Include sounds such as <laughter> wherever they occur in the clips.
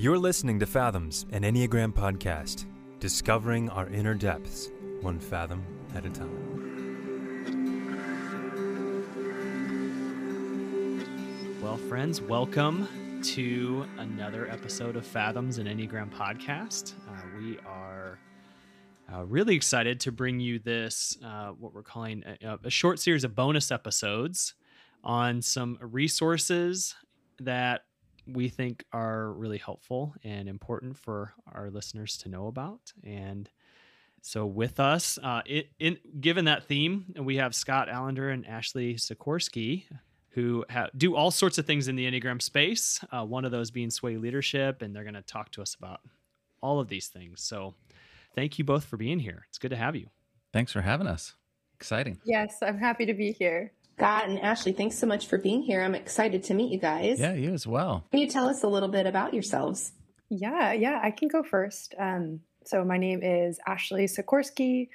You're listening to Fathoms, an Enneagram podcast, discovering our inner depths, one fathom at a time. Well, friends, welcome to another episode of Fathoms, an Enneagram podcast. Uh, we are uh, really excited to bring you this, uh, what we're calling a, a short series of bonus episodes on some resources that we think are really helpful and important for our listeners to know about. And so, with us, uh, it, in, given that theme, we have Scott Allender and Ashlee Sikorsky, who ha- do all sorts of things in the Enneagram space. Uh, one of those being Sway Leadership, and they're going to talk to us about all of these things. So, thank you both for being here. It's good to have you. Thanks for having us. Exciting. Yes, I'm happy to be here. Scott and Ashlee, thanks so much for being here. I'm excited to meet you guys. Yeah, you as well. Can you tell us a little bit about yourselves? Yeah, yeah, I can go first. Um, so, my name is Ashlee Sikorsky.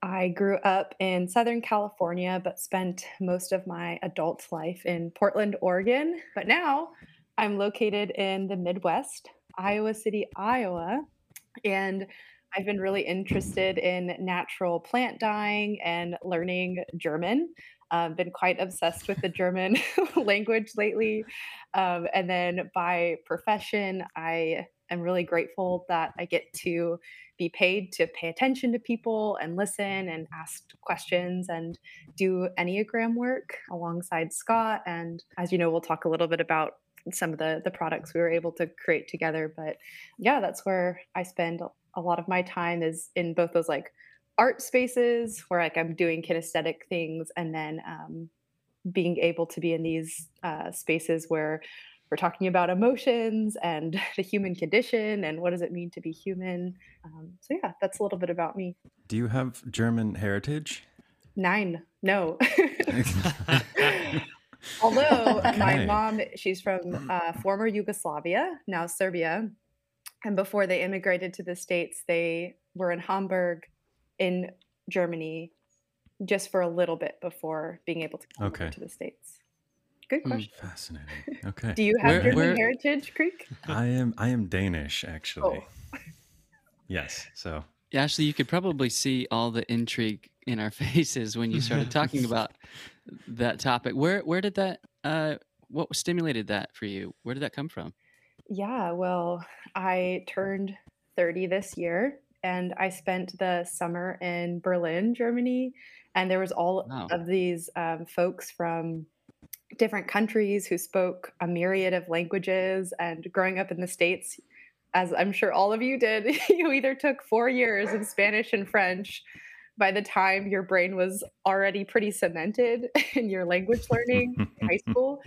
I grew up in Southern California, but spent most of my adult life in Portland, Oregon. But now I'm located in the Midwest, Iowa City, Iowa. And I've been really interested in natural plant dyeing and learning German. Um, been quite obsessed with the German <laughs> language lately. Um, and then by profession, I am really grateful that I get to be paid to pay attention to people and listen and ask questions and do Enneagram work alongside Scott. And as you know, we'll talk a little bit about some of the the products we were able to create together. But yeah, that's where I spend a lot of my time is in both those like art spaces where like I'm doing kinesthetic things and then um, being able to be in these uh, spaces where we're talking about emotions and <laughs> the human condition and what does it mean to be human. Um, so yeah, that's a little bit about me. Do you have German heritage? Nein, no. <laughs> <laughs> Although Okay. my mom, she's from uh, former Yugoslavia, now Serbia, and before they immigrated to the states, they were in Hamburg, in Germany, just for a little bit before being able to come Okay. to the states. Good Hmm. question. Fascinating. Okay. Do you have Where- German where- heritage, Creek? I am I am Danish actually. Oh. Yes. So Ashlee, you could probably see all the intrigue in our <laughs> faces when you started talking <laughs> about that topic. Where where did that uh what stimulated that for you? Where did that come from? Yeah, well, I turned 30 this year and I spent the summer in Berlin, Germany. And there was all Wow. of these um, folks from different countries who spoke a myriad of languages. And growing up in the States, as I'm sure all of you did, <laughs> you either took four years of Spanish and French by the time your brain was already pretty cemented <laughs> in your language learning in high <laughs> school.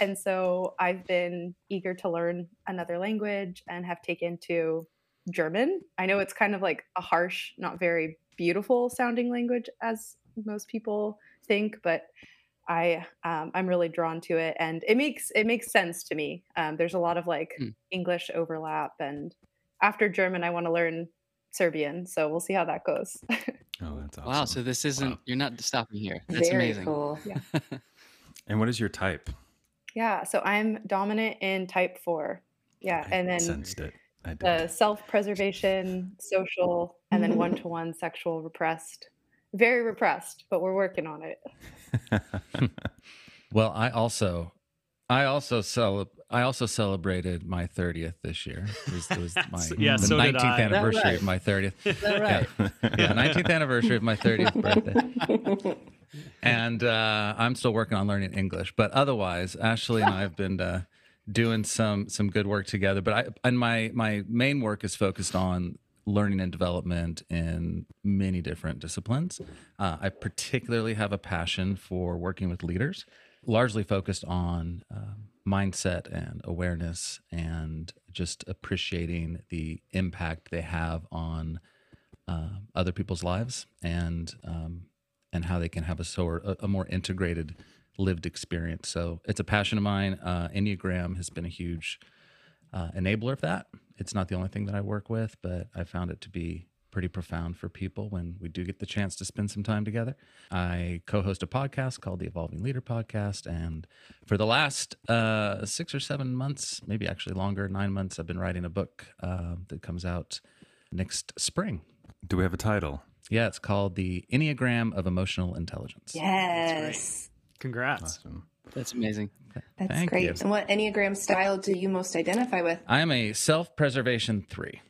And so I've been eager to learn another language and have taken to German. I know it's kind of like a harsh, not very beautiful sounding language as most people think, but I um, I'm really drawn to it, and it makes it makes sense to me. Um, there's a lot of like Hmm. English overlap, and after German, I want to learn Serbian. So we'll see how that goes. <laughs> Oh, that's awesome. Wow, so this isn't Wow. you're not stopping here. That's Very amazing. cool. Yeah. <laughs> And what is your type? yeah, so I'm dominant in type four. Yeah, I and then sensed it. I did. the self-preservation, social, and then <laughs> one-to-one sexual repressed. Very repressed, but we're working on it. <laughs> Well, I also, I also cel- I also celebrated my 30th this year. It was, it was my So- yeah, the so did 19th I. Anniversary right? of my 30th. Is that right? <laughs> Yeah, 19th anniversary of my 30th birthday. and uh, I'm still working on learning English. But otherwise, Ashlee and I have been uh, doing some some good work together. But I and my my main work is focused on learning and development in many different disciplines. Uh, I particularly have a passion for working with leaders, largely focused on um, mindset and awareness and just appreciating the impact they have on uh, other people's lives and um, and how they can have a sort a, a more integrated lived experience. So it's a passion of mine. Uh, Enneagram has been a huge uh, enabler of that. It's not the only thing that I work with, but I found it to be pretty profound for people when we do get the chance to spend some time together. I co host a podcast called the Evolving Leader Podcast. And for the last uh, six or seven months, maybe actually longer, nine months, I've been writing a book uh, that comes out next spring. Do we have a title? Yeah, it's called The Enneagram of Emotional Intelligence. Yes. Congrats. Awesome. That's amazing. That's Thank great. you. And what Enneagram style do you most identify with? I am a self preservation three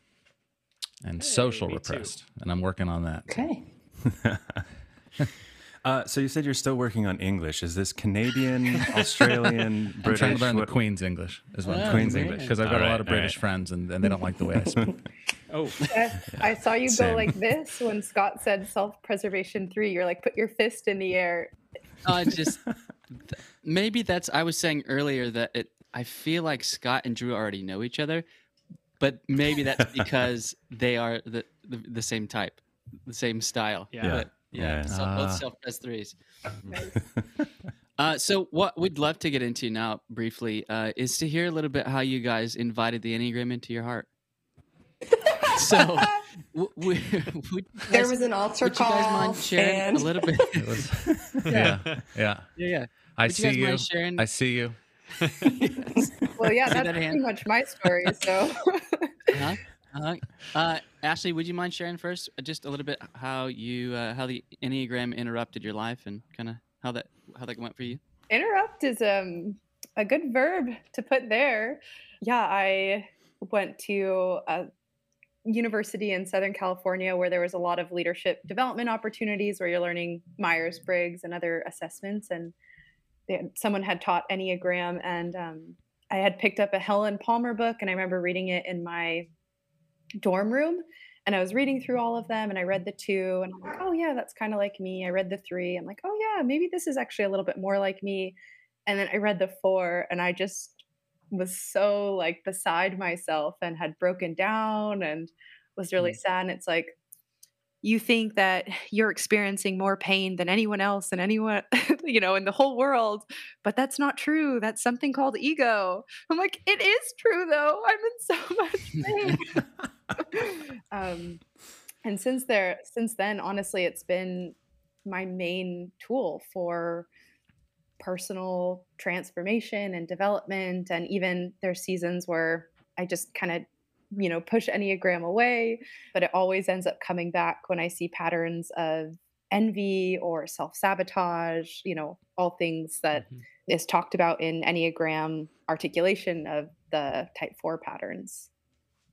and social me too. repressed, and I'm working on that. Okay. <laughs> Uh, so you said you're still working on English. Is this Canadian, <laughs> Australian, I'm British? trying to learn What- the Queen's English as well. Oh, Queen's man. English. because I've got All a lot of British right. friends, and, and they don't like the way I speak. <laughs> Oh, I saw you Same. go like this when Scott said self-preservation three. You're like, put your fist in the air. Uh, <laughs> just th- maybe that's. I was saying earlier that it. I feel like Scott and Drew already know each other, but maybe that's <laughs> because they are the, the the same type, the same style. Yeah. But, yeah. Yeah. So Ah. both self press threes. <laughs> Uh, so what we'd love to get into now, briefly, uh, is to hear a little bit how you guys invited the enneagram into your heart. <laughs> so, <laughs> w- w- <laughs> would you There was an altar would you call. guys mind sharing and a little bit? It was, yeah, yeah. yeah, yeah. I Would see guys you. sharing? I see you. Well, yeah, that's that pretty hand? much my story. So, uh-huh. Uh-huh. Uh, Ashlee, would you mind sharing first uh, just a little bit how you uh, how the enneagram interrupted your life and kind of how that how that went for you? interrupt is um a good verb to put there. Yeah, I went to a university in Southern California where there was a lot of leadership development opportunities where you're learning Myers Briggs and other assessments. And had, someone had taught Enneagram, and um, I had picked up a Helen Palmer book, and I remember reading it in my dorm room. And I was reading through all of them, and I read the two, and I'm like, oh yeah, that's kind of like me. I read the three, I'm like, oh yeah, maybe this is actually a little bit more like me. And then I read the four, and I just was so like beside myself and had broken down and was really sad. And it's like, you think that you're experiencing more pain than anyone else and anyone, <laughs> you know, in the whole world, but that's not true. That's something called ego. I'm like, it is true though. I'm in so <laughs> much pain. <laughs> um, and since there, since then, honestly, it's been my main tool for personal transformation and development. And even there's seasons where I just kind of, you know, push Enneagram away, but it always ends up coming back when I see patterns of envy or self sabotage, you know, all things that is talked about in Enneagram articulation of the type four patterns.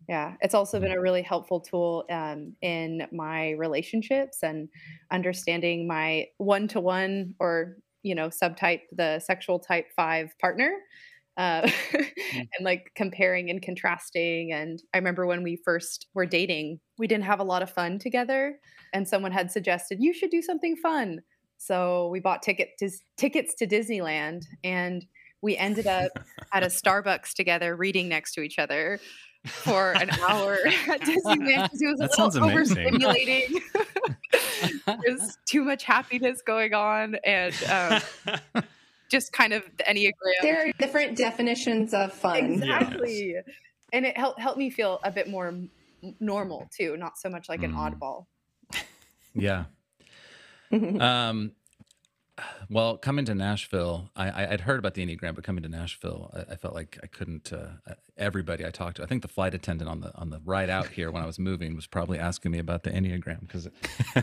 Yeah, it's also been a really helpful tool um, in my relationships and understanding my one to one or, you know, subtype, the sexual type five partner. Uh, <laughs> and like comparing and contrasting. And I remember when we first were dating, we didn't have a lot of fun together. And someone had suggested, you should do something fun. So we bought ticket to, tickets to Disneyland and we ended up at a Starbucks together reading next to each other for an hour <laughs> <laughs> at Disneyland because it was a That little sounds amazing. overstimulating. There's <laughs> too much happiness going on and um, <laughs> just kind of the Enneagram. There are different definitions of fun. Exactly. And it helped helped me feel a bit more normal too, not so much like an Mm. oddball. <laughs> Yeah. Um, well, coming to Nashville, I, I, I'd heard about the Enneagram, but coming to Nashville, I, I felt like I couldn't. Uh, everybody I talked to, I think the flight attendant on the on the ride out here when I was moving was probably asking me about the Enneagram because,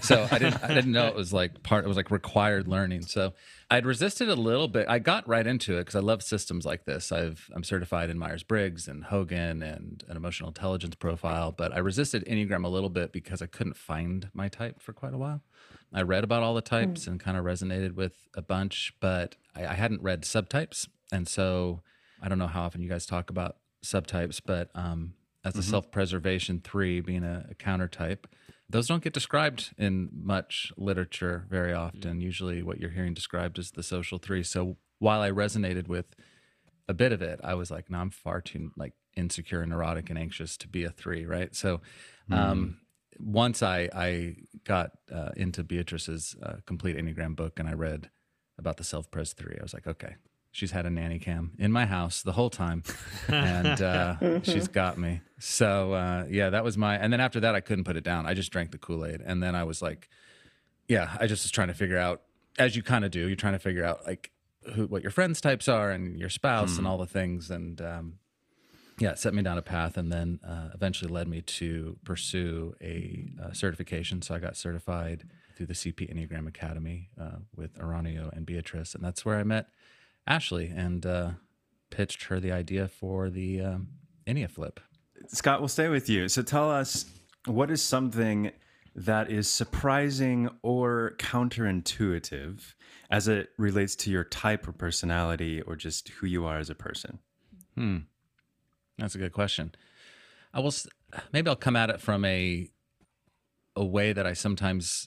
so I didn't I didn't know it was like part. It was like required learning. So I'd resisted a little bit. I got right into it because I love systems like this. I've I'm certified in Myers Briggs and Hogan and an emotional intelligence profile, but I resisted Enneagram a little bit because I couldn't find my type for quite a while. I read about all the types and kind of resonated with a bunch, but I, I hadn't read subtypes, and so I don't know how often you guys talk about subtypes, but um, as a self-preservation three, being a, a counter type, those don't get described in much literature very often. Usually, what you're hearing described is the social three. So while I resonated with a bit of it, I was like, no, I'm far too like insecure, neurotic, and anxious to be a three, right? So, um, once I I got uh, into Beatrice's uh, complete Enneagram book and I read about the self pres three, I was like, okay, she's had a nanny cam in my house the whole time, and uh, <laughs> she's got me. So uh, yeah, that was my. And then after that, I couldn't put it down. I just drank the Kool Aid, and then I was like, yeah, I just was trying to figure out, as you kind of do, you're trying to figure out like who, what your friends types are, and your spouse, Hmm. and all the things, and um, yeah, it set me down a path, and then uh, eventually led me to pursue a uh, certification. So I got certified through the CP Enneagram Academy uh, with Uranio and Beatrice, and that's where I met Ashlee and uh, pitched her the idea for the um, Ennea Flip. Scott, we'll stay with you. So tell us what is something that is surprising or counterintuitive as it relates to your type or personality or just who you are as a person? Hmm. That's a good question. I will maybe I'll come at it from a a way that I sometimes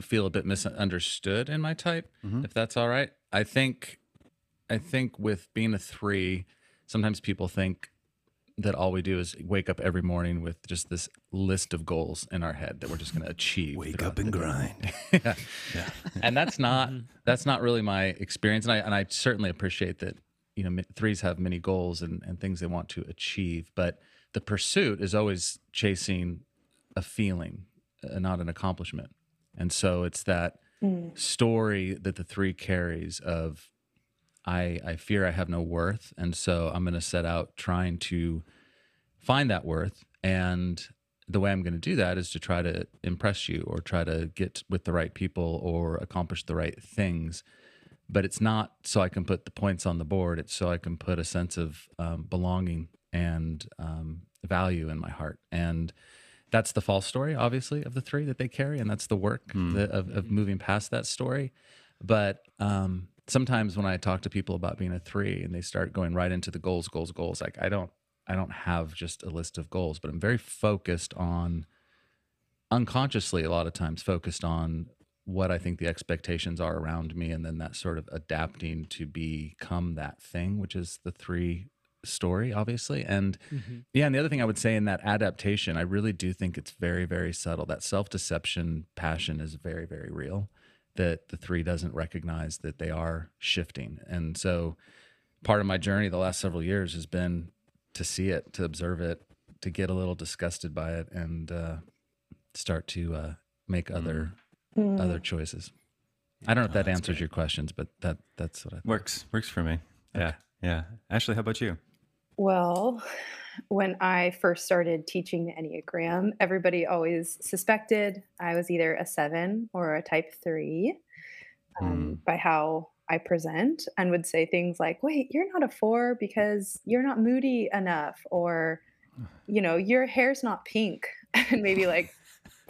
feel a bit misunderstood in my type, Mhm. if that's all right. I think I think with being a 3, sometimes people think that all we do is wake up every morning with just this list of goals in our head that we're just going to achieve. Wake up and grind. <laughs> yeah. Yeah. and that's not that's not really my experience and i and i certainly appreciate that you know threes have many goals and, and things they want to achieve but the pursuit is always chasing a feeling uh, not an accomplishment and so it's that Mm. story that the three carries of i i fear i have no worth and so i'm going to set out trying to find that worth and the way i'm going to do that is to try to impress you or try to get with the right people or accomplish the right things but it's not so i can put the points on the board. It's so i can put a sense of um, belonging and um, value in my heart. And that's the false story obviously of the three that they carry and that's the work that, of, of moving past that story. But um, sometimes when i talk to people about being a three and they start going right into the goals goals goals like i don't i don't have just a list of goals but i'm very focused on unconsciously a lot of times focused on what i think the expectations are around me and then that sort of adapting to become that thing which is the three story obviously and yeah, and the other thing I would say in that adaptation, I really do think it's very, very subtle. That self deception passion is very, very real. That the three doesn't recognize that they are shifting. And so part of my journey the last several years has been to see it, to observe it, to get a little disgusted by it and uh, start to uh, make other Mm. other choices. I don't know if Oh, that that's answers great. your questions, but that that's what I think. Works. Works for me. Yeah. Yeah. Ashlee, how about you? Well, when I first started teaching the Enneagram, everybody always suspected I was either a seven or a type three um, by how I present and would say things like, wait, you're not a four because you're not moody enough, or, you know, your hair's not pink. <laughs> and maybe like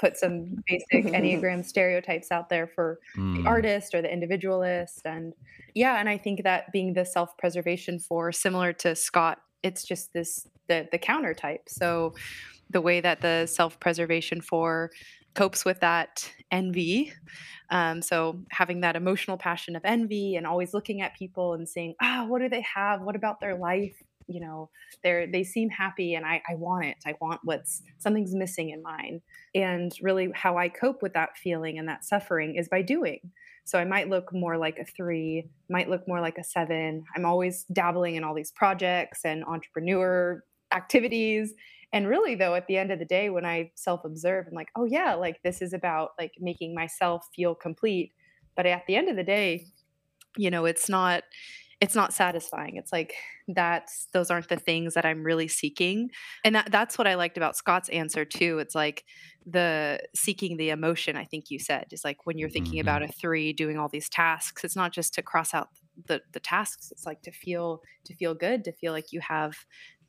put some basic <laughs> Enneagram stereotypes out there for Mm. the artist or the individualist and yeah and i think that being the self-preservation four similar to scott it's just this the the counter type so the way that the self-preservation four copes with that envy um, so having that emotional passion of envy and always looking at people and saying ah what do they have? What about their life you know they're they seem happy and I, I want it i want what's something's missing in mine and really how i cope with that feeling and that suffering is by doing so I might look more like a three, might look more like a seven. I'm always dabbling in all these projects and entrepreneur activities. And really, though, at the end of the day, when I self observe, I'm like, oh, yeah, like this is about like making myself feel complete. But at the end of the day, you know, it's not. It's not satisfying. It's like that's those aren't the things that I'm really seeking. And that that's what I liked about Scott's answer too. It's like the seeking the emotion i think you said is like when you're thinking Mhm. about a three doing all these tasks it's not just to cross out the the tasks it's like to feel to feel good to feel like you have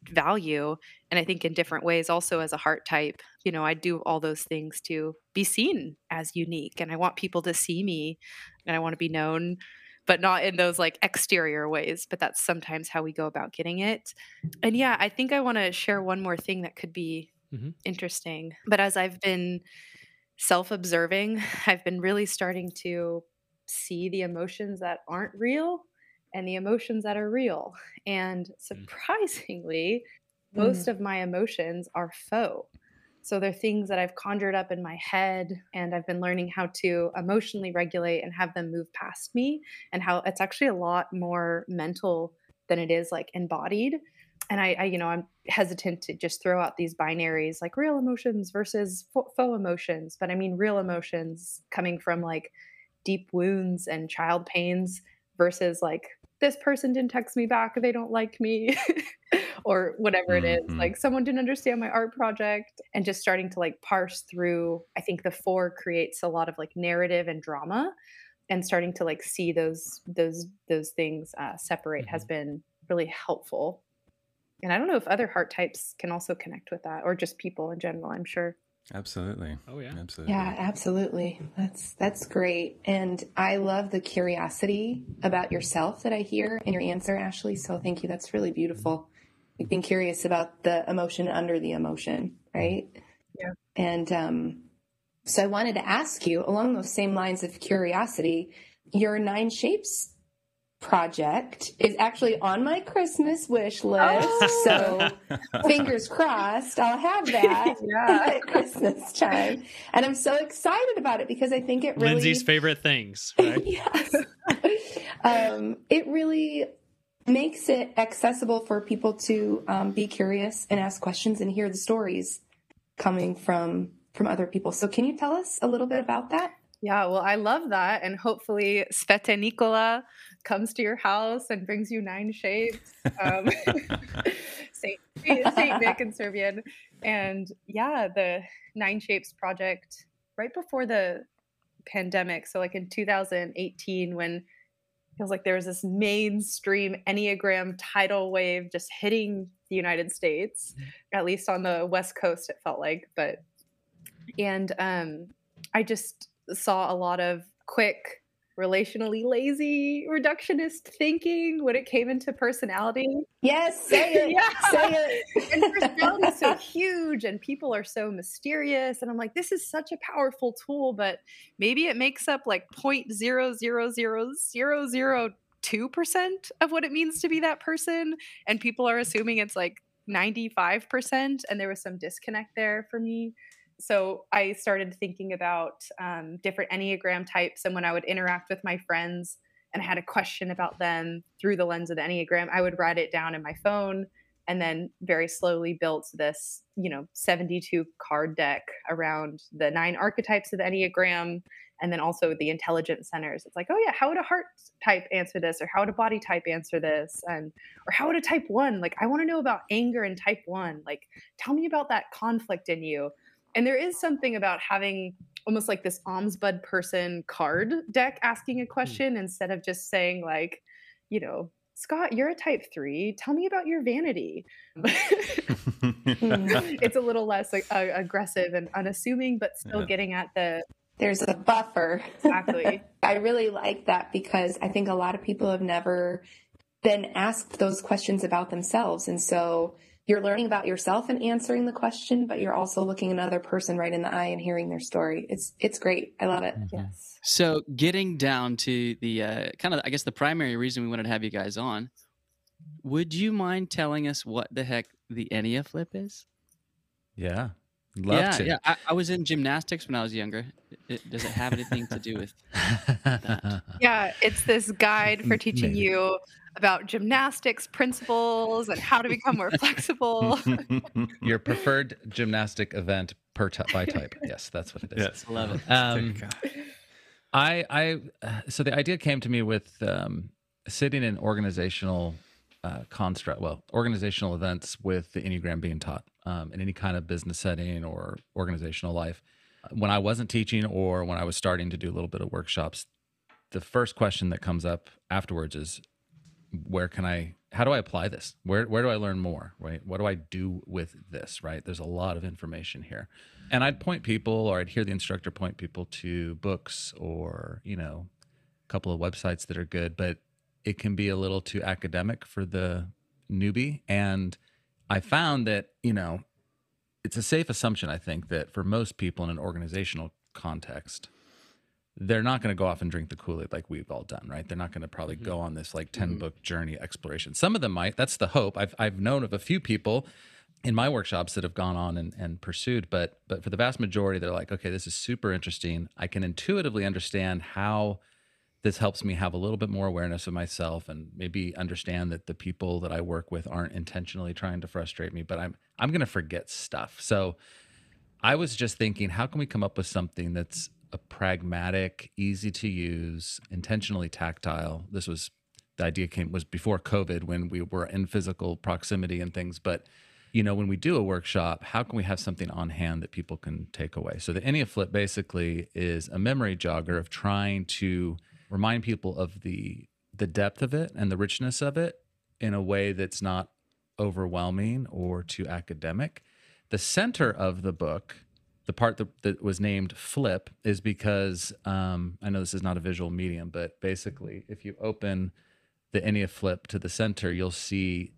value and i think in different ways also as a heart type you know i do all those things to be seen as unique and i want people to see me and i want to be known but not in those like exterior ways but that's sometimes how we go about getting it. And yeah i think i want to share one more thing that could be Mhm. interesting. But as i've been self-observing <sighs> i've been really starting to see the emotions that aren't real and the emotions that are real. And surprisingly most of my emotions are faux so they're things that I've conjured up in my head, and I've been learning how to emotionally regulate and have them move past me, and how it's actually a lot more mental than it is like embodied. and I, I, you know, I'm hesitant to just throw out these binaries like real emotions versus faux emotions. But I mean, real emotions coming from like deep wounds and child pains versus like this person didn't text me back they don't like me <laughs> or whatever it is. mm-hmm. like someone didn't understand my art project and just starting to like parse through i think the four creates a lot of like narrative and drama and starting to like see those those those things uh, separate mm-hmm. has been really helpful and i don't know if other heart types can also connect with that or just people in general i'm sure Absolutely. Oh yeah. Absolutely. Yeah, absolutely. That's that's great. And I love the curiosity about yourself that I hear in your answer, Ashlee. So thank you. That's really beautiful. You've been curious about the emotion under the emotion, right? Yeah. And um so I wanted to ask you along those same lines of curiosity, your nine shapes project is actually on my Christmas wish list. Oh. So fingers crossed, I'll have that <laughs> yeah. at Christmas time. And I'm so excited about it because I think it really Lindsay's favorite things. Right? <laughs> yes. um, it really makes it accessible for people to um, be curious and ask questions and hear the stories coming from from other people. So can you tell us a little bit about that? Yeah, well, I love that. And hopefully, Sveti Nikola comes to your house and brings you nine shapes. Um, <laughs> <laughs> Saint, Saint Nick in Serbian. And yeah, the Nine Shapes project right before the pandemic. So, like in 2018, when it feels like there was this mainstream Enneagram tidal wave just hitting the United States, mm-hmm. at least on the West Coast, it felt like. But, and um, I just, saw a lot of quick relationally lazy reductionist thinking when it came into personality. Yes, <laughs> say it. yeah. Say it. <laughs> and personality is so huge and people are so mysterious. And I'm like, this is such a powerful tool, but maybe it makes up like point zero zero zero zero zero two percent of what it means to be that person. And people are assuming it's like 95%. And there was some disconnect there for me so I started thinking about um, different Enneagram types. And when I would interact with my friends and I had a question about them through the lens of the Enneagram, I would write it down in my phone and then very slowly built this, you know, 72 card deck around the nine archetypes of the Enneagram and then also the intelligence centers. It's like, oh yeah, how would a heart type answer this, or how would a body type answer this, and or how would a type one? Like, I want to know about anger in type one. Like, tell me about that conflict in you. And there is something about having almost like this ombudsman person card deck asking a hmm. question mm. instead of just saying like, you know, Scott, you're a type three. Tell me about your vanity. <laughs> it's a little less like, uh, aggressive and unassuming, but still yeah. getting at the. There's a buffer. Exactly. <laughs> I really like that because I think a lot of people have never been asked those questions about themselves. And so you're learning about yourself and answering the question, but you're also looking another person right in the eye and hearing their story. It's it's great. I love it. Mm-hmm. Yes. So getting down to the uh, kind of, I guess the primary reason we wanted to have you guys on, would you mind telling us what the heck the Ennea flip is? Yeah. Love yeah, to. yeah. I, I, was in gymnastics when I was younger. It, does it have anything to do with <laughs> that? <laughs> Yeah, it's this guide for teaching you about gymnastics principles and how to become more flexible. <laughs> Your preferred gymnastic event per t- by type. <laughs> Yes, that's what it is. Yes, love it. Um, I, I, so the idea came to me with um, sitting in organizational uh, construct, well, organizational events with the Enneagram being taught um, in any kind of business setting or organizational life. When I wasn't teaching or when I was starting to do a little bit of workshops, the first question that comes up afterwards is where can I how do I apply this? Where where do I learn more? Right? What do I do with this? Right? There's a lot of information here. And I'd point people or I'd hear the instructor point people to books or, you know, a couple of websites that are good, but it can be a little too academic for the newbie. And I found that, you know, it's a safe assumption, I think, that for most people in an organizational context, they're not going to go off and drink the Kool-Aid like we've all done, right? They're not going to probably mm-hmm. go on this like 10 mm-hmm. book journey exploration. Some of them might. That's the hope. I've I've known of a few people in my workshops that have gone on and, and pursued, but but for the vast majority, they're like, okay, this is super interesting. I can intuitively understand how this helps me have a little bit more awareness of myself and maybe understand that the people that I work with aren't intentionally trying to frustrate me, but I'm I'm going to forget stuff. So I was just thinking, how can we come up with something that's a pragmatic, easy to use, intentionally tactile? This was the idea came was before COVID when we were in physical proximity and things, but you know, when we do a workshop, how can we have something on hand that people can take away? So the EnneaFlip basically is a memory jogger of trying to remind people of the the depth of it and the richness of it in a way that's not overwhelming or too academic. The center of the book, the part that, that was named Flip, is because um, I know this is not a visual medium, but basically, if you open the EnneaFlip to the center, you'll see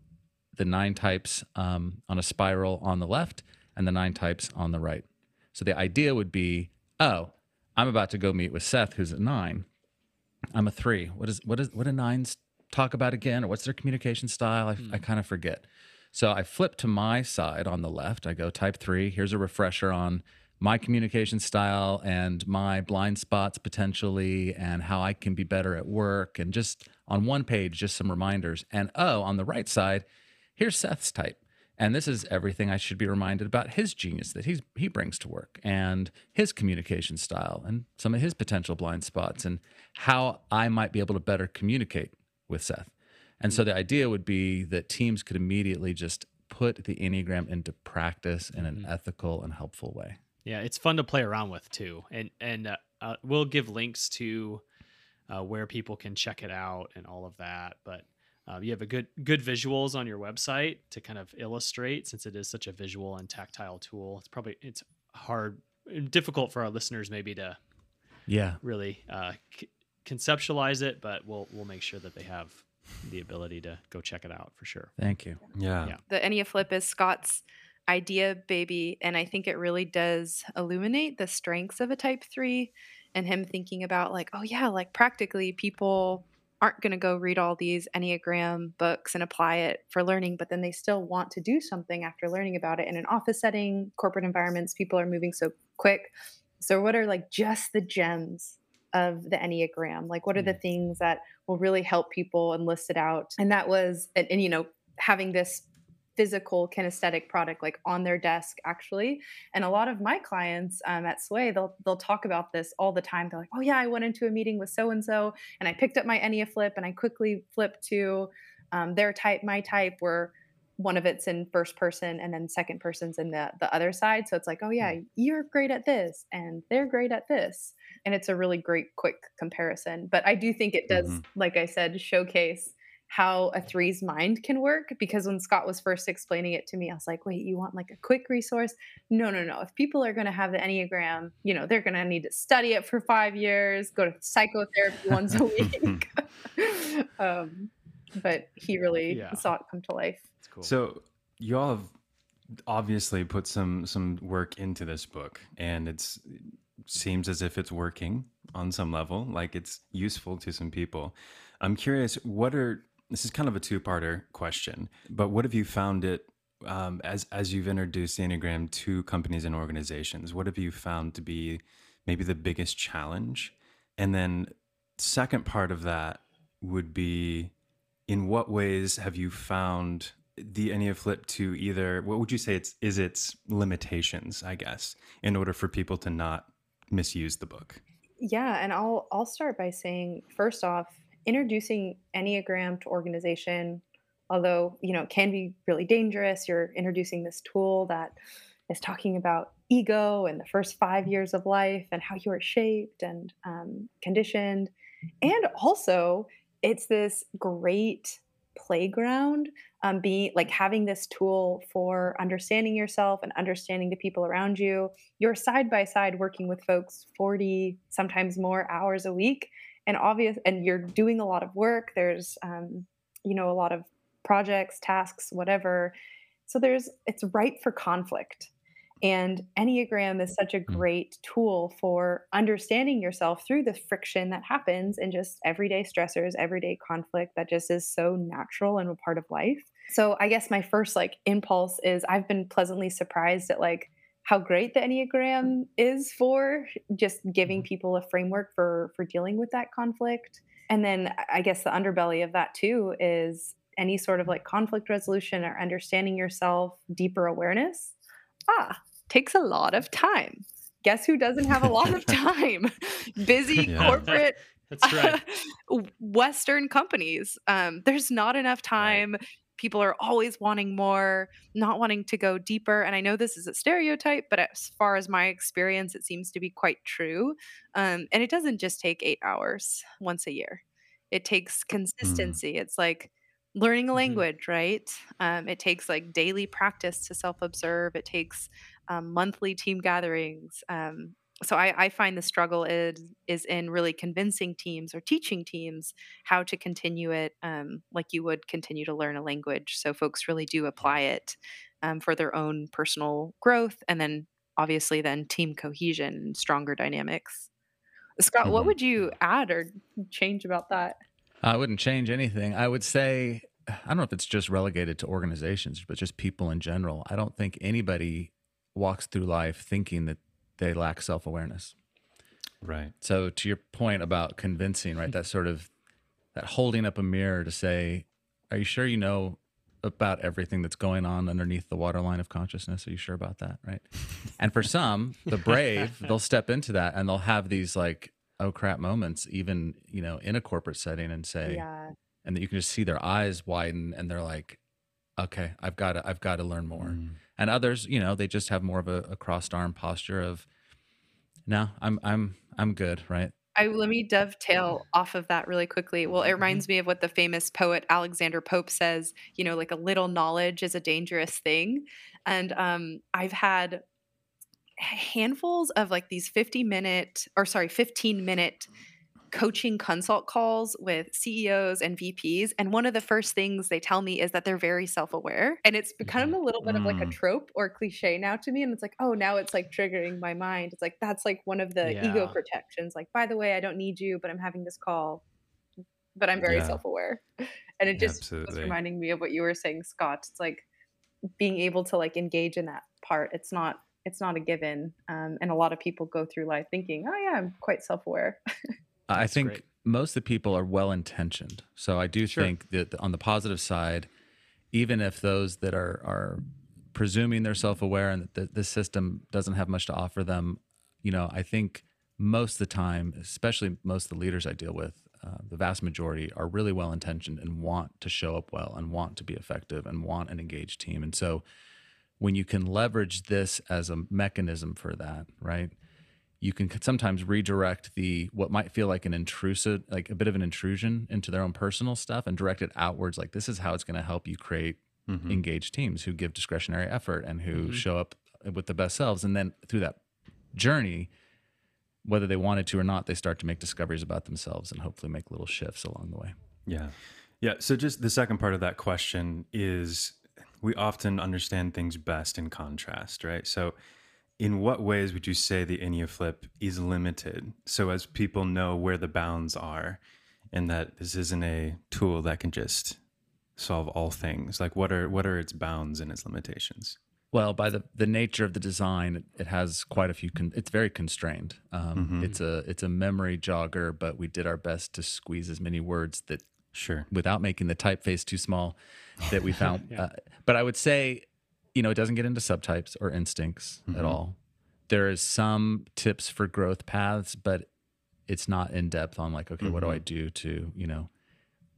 the nine types um, on a spiral on the left and the nine types on the right. So the idea would be, oh, I'm about to go meet with Seth, who's a nine. I'm a three. What is what is what do nines talk about again, or what's their communication style? I, I kind of forget. So I flip to my side on the left. I go type three. Here's a refresher on my communication style and my blind spots potentially, and how I can be better at work. And just on one page, just some reminders. And oh, on the right side, here's Seth's type. And this is everything I should be reminded about his genius that he's he brings to work and his communication style and some of his potential blind spots and how I might be able to better communicate with Seth. And so the idea would be that teams could immediately just put the Enneagram into practice in an ethical and helpful way. Yeah, it's fun to play around with too, and and uh, uh, we'll give links to uh, where people can check it out and all of that. But uh, you have a good good visuals on your website to kind of illustrate, since it is such a visual and tactile tool. It's probably it's hard, and difficult for our listeners maybe to Yeah. really uh, c- conceptualize it, but we'll we'll make sure that they have the ability to go check it out for sure. Thank you. Yeah. Yeah. the Ennea Flip is Scott's idea baby, and I think it really does illuminate the strengths of a type three and him thinking about like, oh yeah, like practically people aren't going to go read all these Enneagram books and apply it for learning, but then they still want to do something after learning about it in an office setting, corporate environments, people are moving so quick. So what are like just the gems of the Enneagram? Like what are the things that will really help people and list it out? And that was and, and you know, having this physical kinesthetic product like on their desk actually and a lot of my clients um, at sway they'll they'll talk about this all the time they're like oh yeah i went into a meeting with so and so and i picked up my ennea flip and i quickly flipped to um, their type my type where one of it's in first person and then second person's in the the other side so it's like oh yeah you're great at this and they're great at this and it's a really great quick comparison but i do think it does Mhm. like i said showcase how a three's mind can work because when Scott was first explaining it to me, I was like, wait, you want like a quick resource? No, no, no. If people are going to have the Enneagram, you know, they're going to need to study it for five years, go to psychotherapy once a <laughs> week. <laughs> um, but he really Yeah. saw it come to life. It's cool. So you all have obviously put some some work into this book, and it's seems as if it's working on some level, like it's useful to some people. I'm curious, what are this is kind of a two-parter question, but what have you found it um, as as you've introduced the Enneagram to companies and organizations? What have you found to be maybe the biggest challenge? And then second part of that would be in what ways have you found the Ennea Flip to either what would you say it's is its limitations, I guess, in order for people to not misuse the book? Yeah, and I'll I'll start by saying first off, introducing Enneagram to organization, although you know can be really dangerous. You're introducing this tool that is talking about ego and the first five years of life and how you are shaped and um, conditioned, and also it's this great playground um, like having this tool for understanding yourself and understanding the people around you. You're side by side working with folks 40 sometimes more hours a week and obvious and you're doing a lot of work. There's um, you know a lot of projects tasks whatever. So there's it's ripe for conflict and enneagram is such a great tool for understanding yourself through the friction that happens in just everyday stressors everyday conflict that just is so natural and a part of life so i guess my first like impulse is i've been pleasantly surprised at like how great the Enneagram is for just giving Mhm. people a framework for for dealing with that conflict. And then I guess the underbelly of that too is any sort of like conflict resolution or understanding yourself, deeper awareness. Ah, takes a lot of time. Guess who doesn't have a lot of <laughs> time? Busy Yeah. corporate <laughs> That's right. <laughs> Western companies. Um, there's not enough time. People are always wanting more, not wanting to go deeper. And I know this is a stereotype, but as far as my experience, it seems to be quite true. Um, and it doesn't just take eight hours once a year, it takes consistency. It's like learning a Mhm. language, right? Um, it takes like daily practice to self observe, it takes um, monthly team gatherings. Um, so I, I find the struggle is is in really convincing teams or teaching teams how to continue it um, like you would continue to learn a language so folks really do apply it um, for their own personal growth and then obviously then team cohesion and stronger dynamics scott what Mhm. would you add or change about that I wouldn't change anything. I would say, I don't know if it's just relegated to organizations, but just people in general. I don't think anybody walks through life thinking that they lack self awareness. Right. So to your point about convincing, right? That sort of that holding up a mirror to say, "Are you sure you know about everything that's going on underneath the waterline of consciousness? Are you sure about that?" Right? And for some, the brave, they'll step into that and they'll have these like, "Oh crap" moments, even you know, in a corporate setting, and say, yeah and that you can just see their eyes widen, and they're like, "Okay, I've got to, I've got to learn more." Mm. And others you know they just have more of a, a crossed arm posture of no i'm i'm i'm good right I let me dovetail off of that really quickly. Well, it reminds me of what the famous poet Alexander Pope says, you know, like a little knowledge is a dangerous thing. And um I've had handfuls of like these 50 minute or sorry, 15 minute coaching consult calls with CEOs and VPs and one of the first things they tell me is that they're very self-aware and it's become a little bit of like a Mm. trope or cliche now to me and it's like oh now it's like triggering my mind. It's like that's like one of the ego protections like by the way I don't need you but I'm having this call but I'm very Yeah. self-aware. And it just was reminding me of what you were saying Scott it's like being able to like engage in that part it's not it's not a given um, and a lot of people go through life thinking oh yeah i'm quite self-aware <laughs> i think great. most of the people are well intentioned so i do Sure. think that on the positive side even if those that are are presuming they're self-aware and that the, the system doesn't have much to offer them you know i think most of the time especially most of the leaders i deal with uh, the vast majority are really well intentioned and want to show up well and want to be effective and want an engaged team and so when you can leverage this as a mechanism for that right you can sometimes redirect the what might feel like an intrusive like a bit of an intrusion into their own personal stuff and direct it outwards like this is how it's going to help you create Mhm. engaged teams who give discretionary effort and who Mhm. show up with the best selves and then through that journey whether they wanted to or not they start to make discoveries about themselves and hopefully make little shifts along the way Yeah. Yeah. So, just the second part of that question is we often understand things best in contrast, right? So, in what ways would you say the Ennea Flip is limited so as people know where the bounds are and that this isn't a tool that can just solve all things? Like, what are what are its bounds and its limitations? Well, by the the nature of the design, it- it has quite a few. Con- it's very constrained. Um, Mhm. It's a it's a memory jogger, but we did our best to squeeze as many words that Sure. without making the typeface too small that we <laughs> found. Yeah. uh, but I would say, you know, it doesn't get into subtypes or instincts Mhm. at all. There is some tips for growth paths, but it's not in depth on like, okay, what do I Mhm. do to, you know,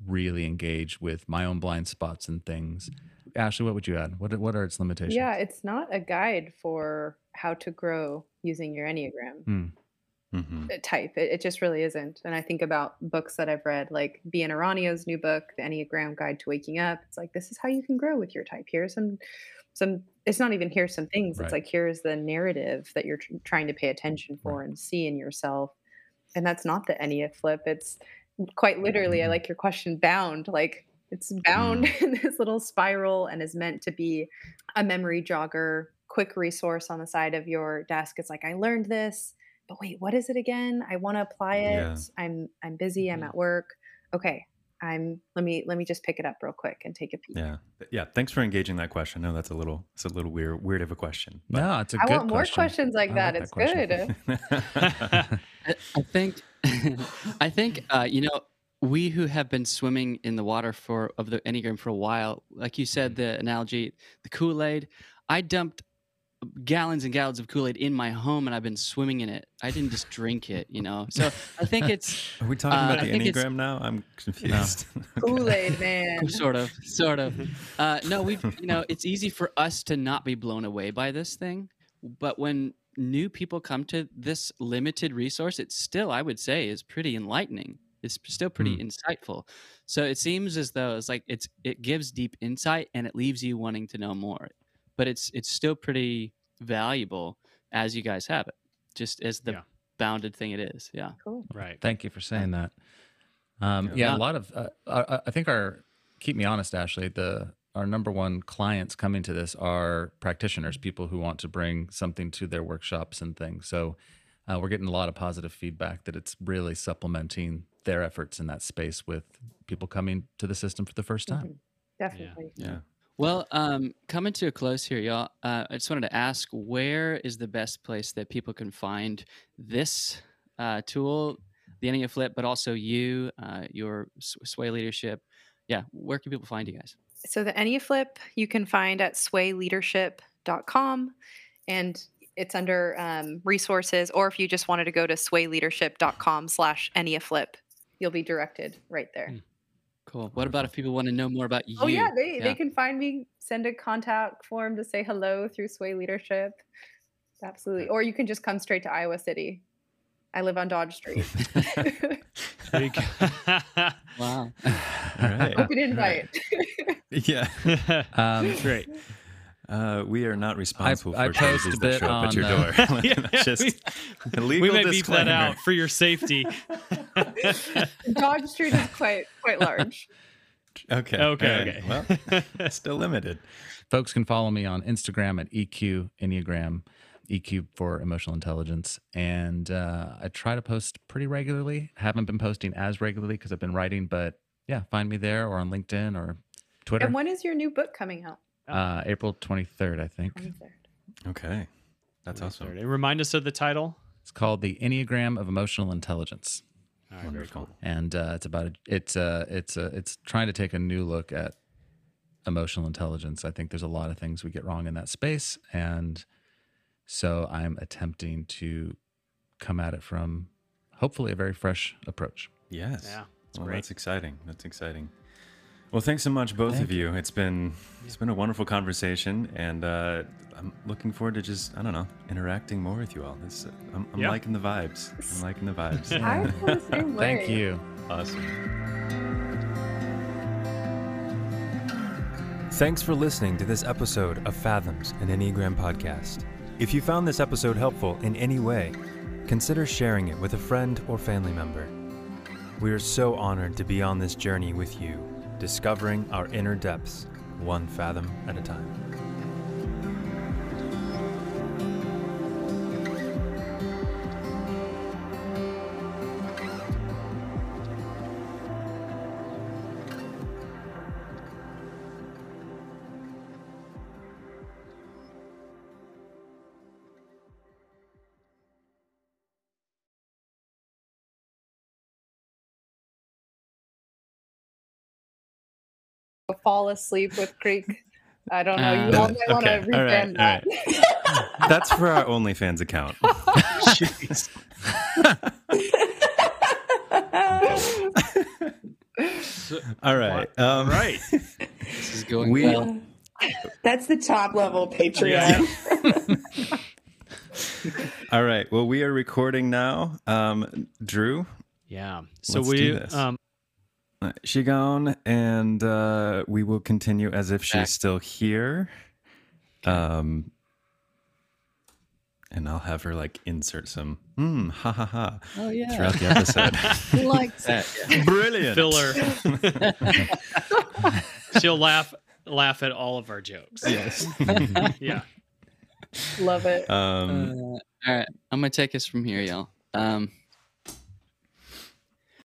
really engage with my own blind spots and things. Ashlee, what would you add? What are- what are its limitations? Yeah, it's not a guide for how to grow using your Enneagram Hmm. hmm uh, type. It, it just really isn't. And I think about books that I've read, like Bian Uranio's new book, The Enneagram Guide to Waking Up. It's like, this is how you can grow with your type. Here's some, some, it's not even here's some things. Right. It's like, here's the narrative that you're tr- trying to pay attention for and see in yourself. And that's not the Ennea flip. It's quite literally, I Mhm. like your question, bound. Like it's bound <laughs> in this little spiral and is meant to be a memory jogger, quick resource on the side of your desk. It's like, I learned this, but wait, what is it again? I want to apply it. Yeah. I'm I'm busy, I'm Mhm. at work. Okay. I'm let me let me just pick it up real quick and take a peek. Yeah, yeah. Thanks for engaging that question. No, that's a little, it's a little weird, weird of a question. but- No, it's a I good I want more question. questions like I that. like it's question. good. <laughs> <laughs> I, I think, <laughs> I think, uh, you know, we who have been swimming in the water for of the enneagram for a while, like you said, the analogy, the Kool Aid. I dumped gallons and gallons of Kool Aid in my home, and I've been swimming in it. I didn't just drink it, you know. So I think it's <laughs> Are we talking Uh, about I the enneagram now? I'm confused. <laughs> Kool Aid man. <laughs> sort of, sort of. Uh, no, we've, you know, it's easy for us to not be blown away by this thing, but when new people come to this limited resource, it's still, I would say, is pretty enlightening. It's still pretty insightful. So it seems as though it's like it's it gives deep insight and it leaves you wanting to know more. But it's it's still pretty valuable as you guys have it, just as the Yeah. bounded thing it is. Yeah. Cool. right. Thank you for saying that. Um, Yeah. yeah, a lot of uh, I, I think our keep me honest, Ashlee. The our number one clients coming to this are practitioners, people who want to bring something to their workshops and things. So uh, we're getting a lot of positive feedback that it's really supplementing their efforts in that space with people coming to the system for the first time. Mhm. Definitely. yeah. Well, um, coming to a close here, y'all. Uh, I just wanted to ask, where is the best place that people can find this uh, tool, the Enneagram Flip, but also you, uh, your Sway leadership? Yeah, where can people find you guys? So the EnneaFlip you can find at swayleadership.com and it's under um, resources, or if you just wanted to go to swayleadership.com slash EnneaFlip, you'll be directed right there. Hmm. Cool. What about if people want to know more about you? Oh yeah, they, Yeah. they can find me, send a contact form to say hello through Sway Leadership. Absolutely. Or you can just come straight to Iowa City. I live on Dodge Street. <laughs> There you go. Wow. <laughs> All right. Open invite. <laughs> Yeah. Um, Great. Uh, we are not responsible I for post crazies a that bit show up at your on, uh, door. <laughs> <laughs> Yeah, Just we- legal we may beep that out for your safety. <laughs> Dog Street is quite quite large. Okay. Okay, all right. okay. Well, still limited. Folks can follow me on Instagram at EQ Enneagram, EQ for emotional intelligence. And uh, I try to post pretty regularly. Haven't been posting as regularly because I've been writing, but yeah, find me there or on LinkedIn or Twitter. And when is your new book coming out? Uh, April 23rd, I think. 23rd. Okay. That's awesome. And remind us of the title. It's called The Enneagram of Emotional Intelligence. All right, very Wonderful. cool. And uh, it's about, a, it's, uh, it's, uh, it's trying to take a new look at emotional intelligence. I think there's a lot of things we get wrong in that space. And so I'm attempting to come at it from hopefully a very fresh approach. Yes. Yeah, well, great. that's exciting. That's exciting. Well, thanks so much, both Thank of you. It's been it's been a wonderful conversation, and uh, I'm looking forward to just I don't know interacting more with you all. This I'm, I'm Yeah. liking the vibes. I'm liking the vibes. <laughs> I feel the same <laughs> way. Thank you. Awesome. Thanks for listening to this episode of Fathoms, an Enneagram podcast. If you found this episode helpful in any way, consider sharing it with a friend or family member. We are so honored to be on this journey with you, discovering our inner depths, one fathom at a time. Fall asleep with Creek. I don't know. You Uh, all might want to okay, all right, rebrand all that. <laughs> That's for our OnlyFans account. Jeez. <laughs> All right. Um, Right. This is going We- well. That's the top level Patreon. <laughs> All right. Well, we are recording now. Um, Drew, Yeah. So Let's we do this. um she gone, and uh, we will continue as if she's Back. still here. Um, and I'll have her like insert some hmm ha ha ha Oh yeah. throughout the episode. <laughs> like that. <laughs> Brilliant filler. <laughs> She'll laugh laugh at all of our jokes. Yes. Yeah. Love it. um, Uh, all right, I'm gonna take us from here, y'all. Um,